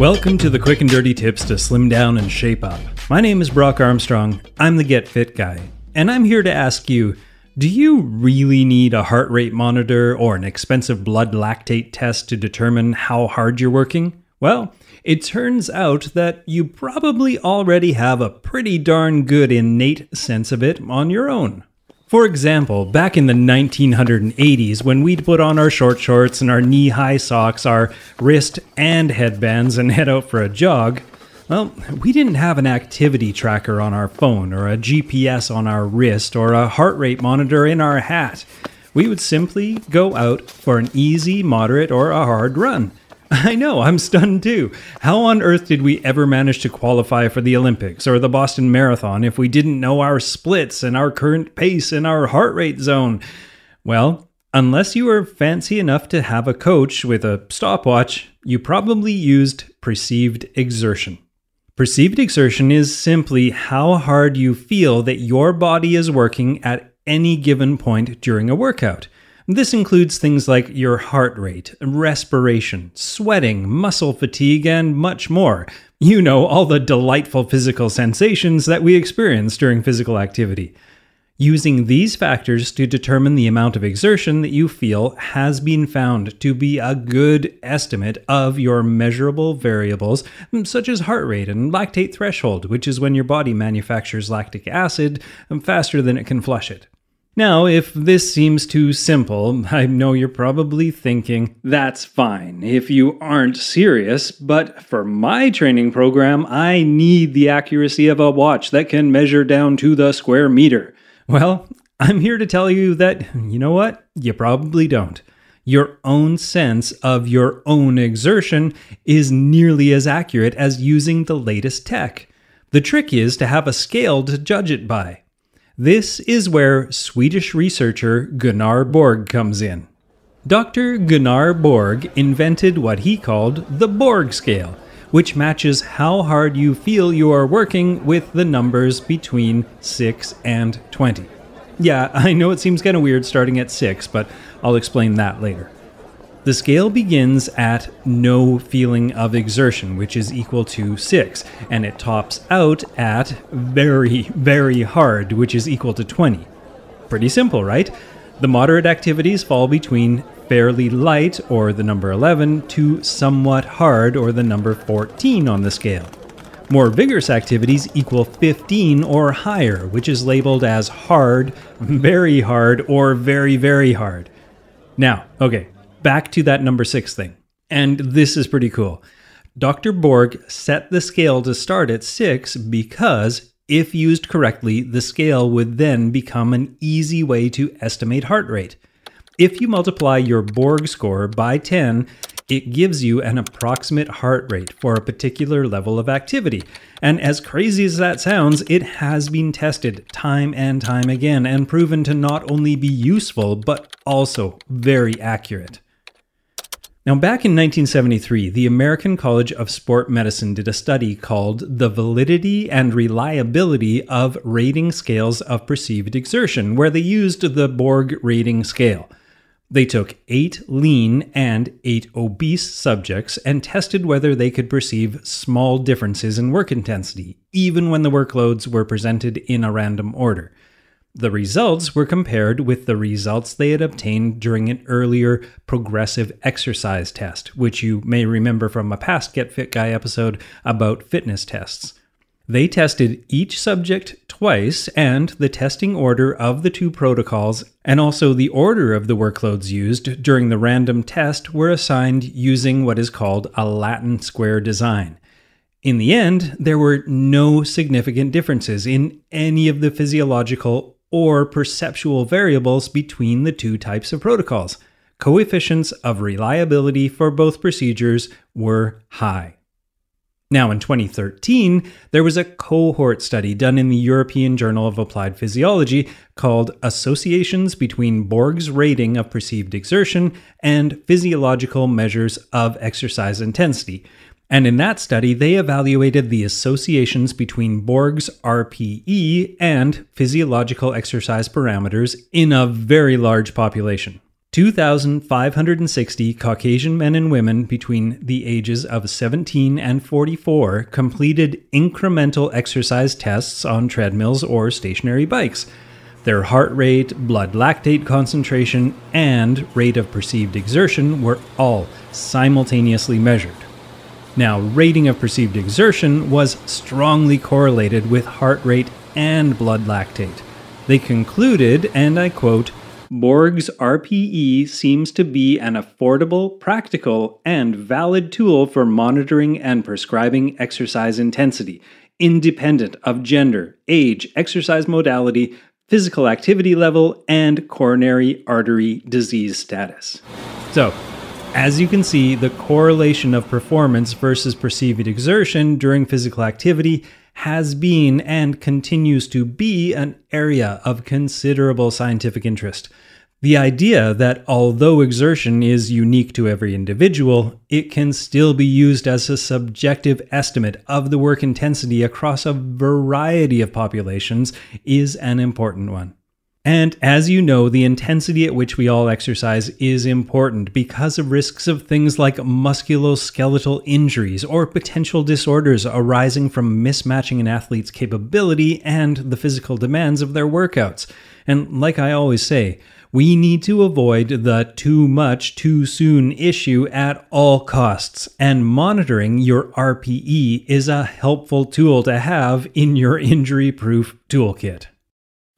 Welcome to the quick and dirty tips to slim down and shape up. My name is Brock Armstrong. I'm the Get Fit guy. And I'm here to ask you do you really need a heart rate monitor or an expensive blood lactate test to determine how hard you're working? Well, it turns out that you probably already have a pretty darn good innate sense of it on your own. For example, back in the 1980s, when we'd put on our short shorts and our knee high socks, our wrist and headbands, and head out for a jog, well, we didn't have an activity tracker on our phone, or a GPS on our wrist, or a heart rate monitor in our hat. We would simply go out for an easy, moderate, or a hard run. I know, I'm stunned too. How on earth did we ever manage to qualify for the Olympics or the Boston Marathon if we didn't know our splits and our current pace and our heart rate zone? Well, unless you were fancy enough to have a coach with a stopwatch, you probably used perceived exertion. Perceived exertion is simply how hard you feel that your body is working at any given point during a workout. This includes things like your heart rate, respiration, sweating, muscle fatigue, and much more. You know, all the delightful physical sensations that we experience during physical activity. Using these factors to determine the amount of exertion that you feel has been found to be a good estimate of your measurable variables, such as heart rate and lactate threshold, which is when your body manufactures lactic acid faster than it can flush it. Now, if this seems too simple, I know you're probably thinking, that's fine if you aren't serious, but for my training program, I need the accuracy of a watch that can measure down to the square meter. Well, I'm here to tell you that, you know what? You probably don't. Your own sense of your own exertion is nearly as accurate as using the latest tech. The trick is to have a scale to judge it by. This is where Swedish researcher Gunnar Borg comes in. Dr. Gunnar Borg invented what he called the Borg scale, which matches how hard you feel you are working with the numbers between 6 and 20. Yeah, I know it seems kind of weird starting at 6, but I'll explain that later. The scale begins at no feeling of exertion, which is equal to 6, and it tops out at very, very hard, which is equal to 20. Pretty simple, right? The moderate activities fall between fairly light, or the number 11, to somewhat hard, or the number 14 on the scale. More vigorous activities equal 15 or higher, which is labeled as hard, very hard, or very, very hard. Now, okay, back to that number six thing. And this is pretty cool. Dr. Borg set the scale to start at six because, if used correctly, the scale would then become an easy way to estimate heart rate. If you multiply your Borg score by 10, it gives you an approximate heart rate for a particular level of activity. And as crazy as that sounds, it has been tested time and time again and proven to not only be useful, but also very accurate. Now, back in 1973, the American College of Sport Medicine did a study called The Validity and Reliability of Rating Scales of Perceived Exertion, where they used the Borg rating scale. They took eight lean and eight obese subjects and tested whether they could perceive small differences in work intensity, even when the workloads were presented in a random order. The results were compared with the results they had obtained during an earlier progressive exercise test, which you may remember from a past Get Fit Guy episode about fitness tests. They tested each subject twice, and the testing order of the two protocols and also the order of the workloads used during the random test were assigned using what is called a Latin square design. In the end, there were no significant differences in any of the physiological or perceptual variables between the two types of protocols. Coefficients of reliability for both procedures were high. Now, in 2013, there was a cohort study done in the European Journal of Applied Physiology called Associations Between Borg's Rating of Perceived Exertion and Physiological Measures of Exercise Intensity. And in that study, they evaluated the associations between Borg's RPE and physiological exercise parameters in a very large population. 2,560 Caucasian men and women between the ages of 17 and 44 completed incremental exercise tests on treadmills or stationary bikes. Their heart rate, blood lactate concentration, and rate of perceived exertion were all simultaneously measured. Now, rating of perceived exertion was strongly correlated with heart rate and blood lactate. They concluded, and I quote, Borg's RPE seems to be an affordable, practical, and valid tool for monitoring and prescribing exercise intensity, independent of gender, age, exercise modality, physical activity level, and coronary artery disease status. So, as you can see, the correlation of performance versus perceived exertion during physical activity has been and continues to be an area of considerable scientific interest. The idea that although exertion is unique to every individual, it can still be used as a subjective estimate of the work intensity across a variety of populations is an important one. And as you know, the intensity at which we all exercise is important because of risks of things like musculoskeletal injuries or potential disorders arising from mismatching an athlete's capability and the physical demands of their workouts. And like I always say, we need to avoid the too much too soon issue at all costs, and monitoring your RPE is a helpful tool to have in your injury proof toolkit.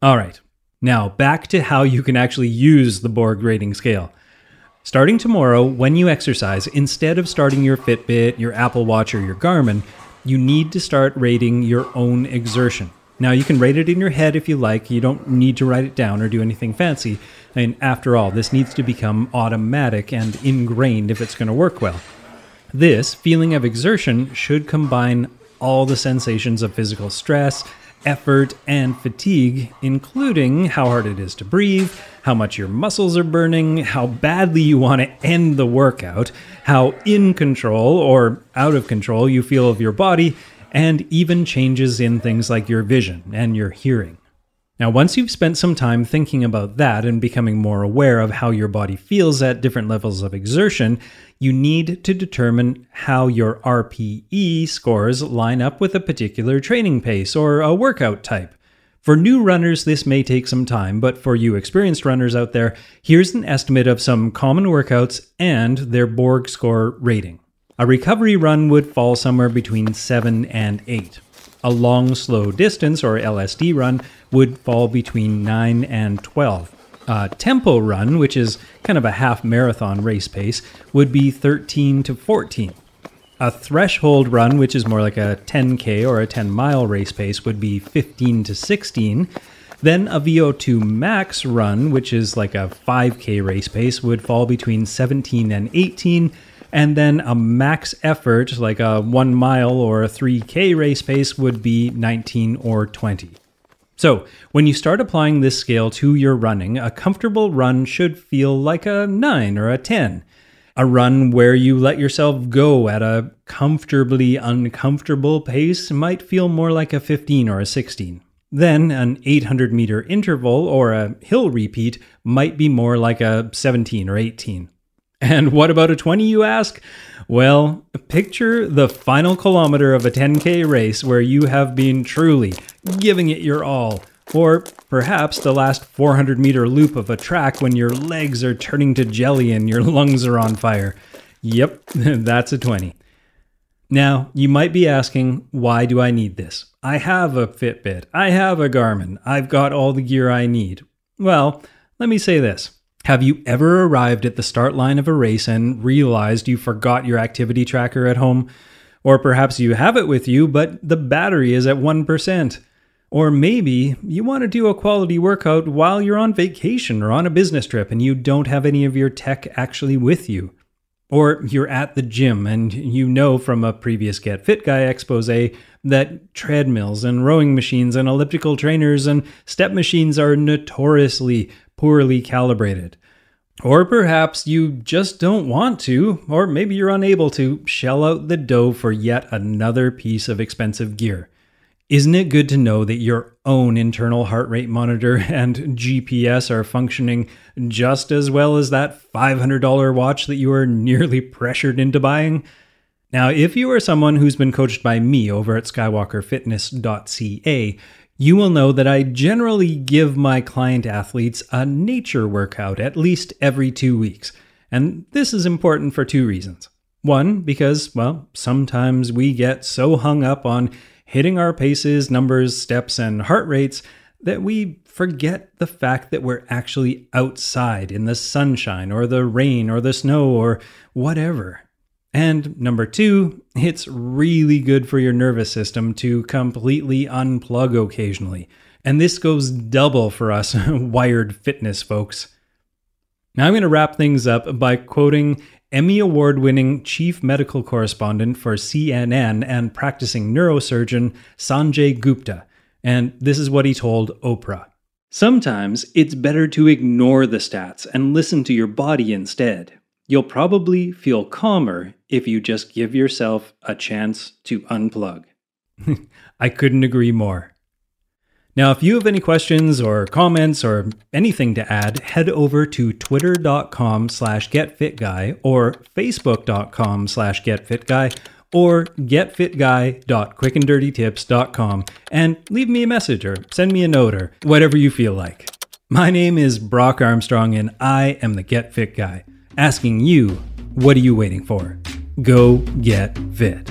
All right, now back to how you can actually use the Borg rating scale. Starting tomorrow, when you exercise, instead of starting your Fitbit, your Apple Watch, or your Garmin, you need to start rating your own exertion. Now, you can rate it in your head if you like. You don't need to write it down or do anything fancy. And after all, this needs to become automatic and ingrained if it's going to work well. This feeling of exertion should combine all the sensations of physical stress, effort, and fatigue, including how hard it is to breathe, how much your muscles are burning, how badly you want to end the workout, how in control or out of control you feel of your body, and even changes in things like your vision and your hearing. Now, once you've spent some time thinking about that and becoming more aware of how your body feels at different levels of exertion, you need to determine how your RPE scores line up with a particular training pace or a workout type. For new runners, this may take some time, but for you experienced runners out there, here's an estimate of some common workouts and their Borg score rating. A recovery run would fall somewhere between 7 and 8. A long, slow distance, or LSD run, would fall between 9 and 12. A tempo run, which is kind of a half marathon race pace, would be 13 to 14. A threshold run, which is more like a 10K or a 10 mile race pace, would be 15 to 16. Then a VO2 max run, which is like a 5K race pace, would fall between 17 and 18. And then a max effort, like a 1 mile or a 3K race pace, would be 19 or 20. So, when you start applying this scale to your running, a comfortable run should feel like a 9 or a 10. A run where you let yourself go at a comfortably uncomfortable pace might feel more like a 15 or a 16. Then, an 800 meter interval or a hill repeat might be more like a 17 or 18. And what about a 20, you ask? Well, picture the final kilometer of a 10K race where you have been truly giving it your all. Or perhaps the last 400 meter loop of a track when your legs are turning to jelly and your lungs are on fire. Yep, that's a 20. Now, you might be asking, why do I need this? I have a Fitbit, I have a Garmin, I've got all the gear I need. Well, let me say this. Have you ever arrived at the start line of a race and realized you forgot your activity tracker at home? Or perhaps you have it with you, but the battery is at 1%. Or maybe you want to do a quality workout while you're on vacation or on a business trip and you don't have any of your tech actually with you. Or you're at the gym and you know from a previous Get Fit Guy expose that treadmills and rowing machines and elliptical trainers and step machines are notoriously poorly calibrated. Or perhaps you just don't want to, or maybe you're unable to, shell out the dough for yet another piece of expensive gear. Isn't it good to know that your own internal heart rate monitor and GPS are functioning just as well as that $500 watch that you are nearly pressured into buying? Now, if you are someone who's been coached by me over at skywalkerfitness.ca, you will know that I generally give my client athletes a nature workout at least every two weeks. And this is important for two reasons. One, because, well, sometimes we get so hung up on hitting our paces, numbers, steps, and heart rates that we forget the fact that we're actually outside in the sunshine or the rain or the snow or whatever. And number two, it's really good for your nervous system to completely unplug occasionally. And this goes double for us wired fitness folks. Now I'm going to wrap things up by quoting Emmy Award winning chief medical correspondent for CNN and practicing neurosurgeon Sanjay Gupta. And this is what he told Oprah. Sometimes it's better to ignore the stats and listen to your body instead. You'll probably feel calmer if you just give yourself a chance to unplug. I couldn't agree more. Now, if you have any questions or comments or anything to add, head over to twitter.com slash getfitguy or facebook.com slash getfitguy or getfitguy.quickanddirtytips.com and leave me a message or send me a note or whatever you feel like. My name is Brock Armstrong and I am the Get Fit Guy, asking you, what are you waiting for? Go get fit.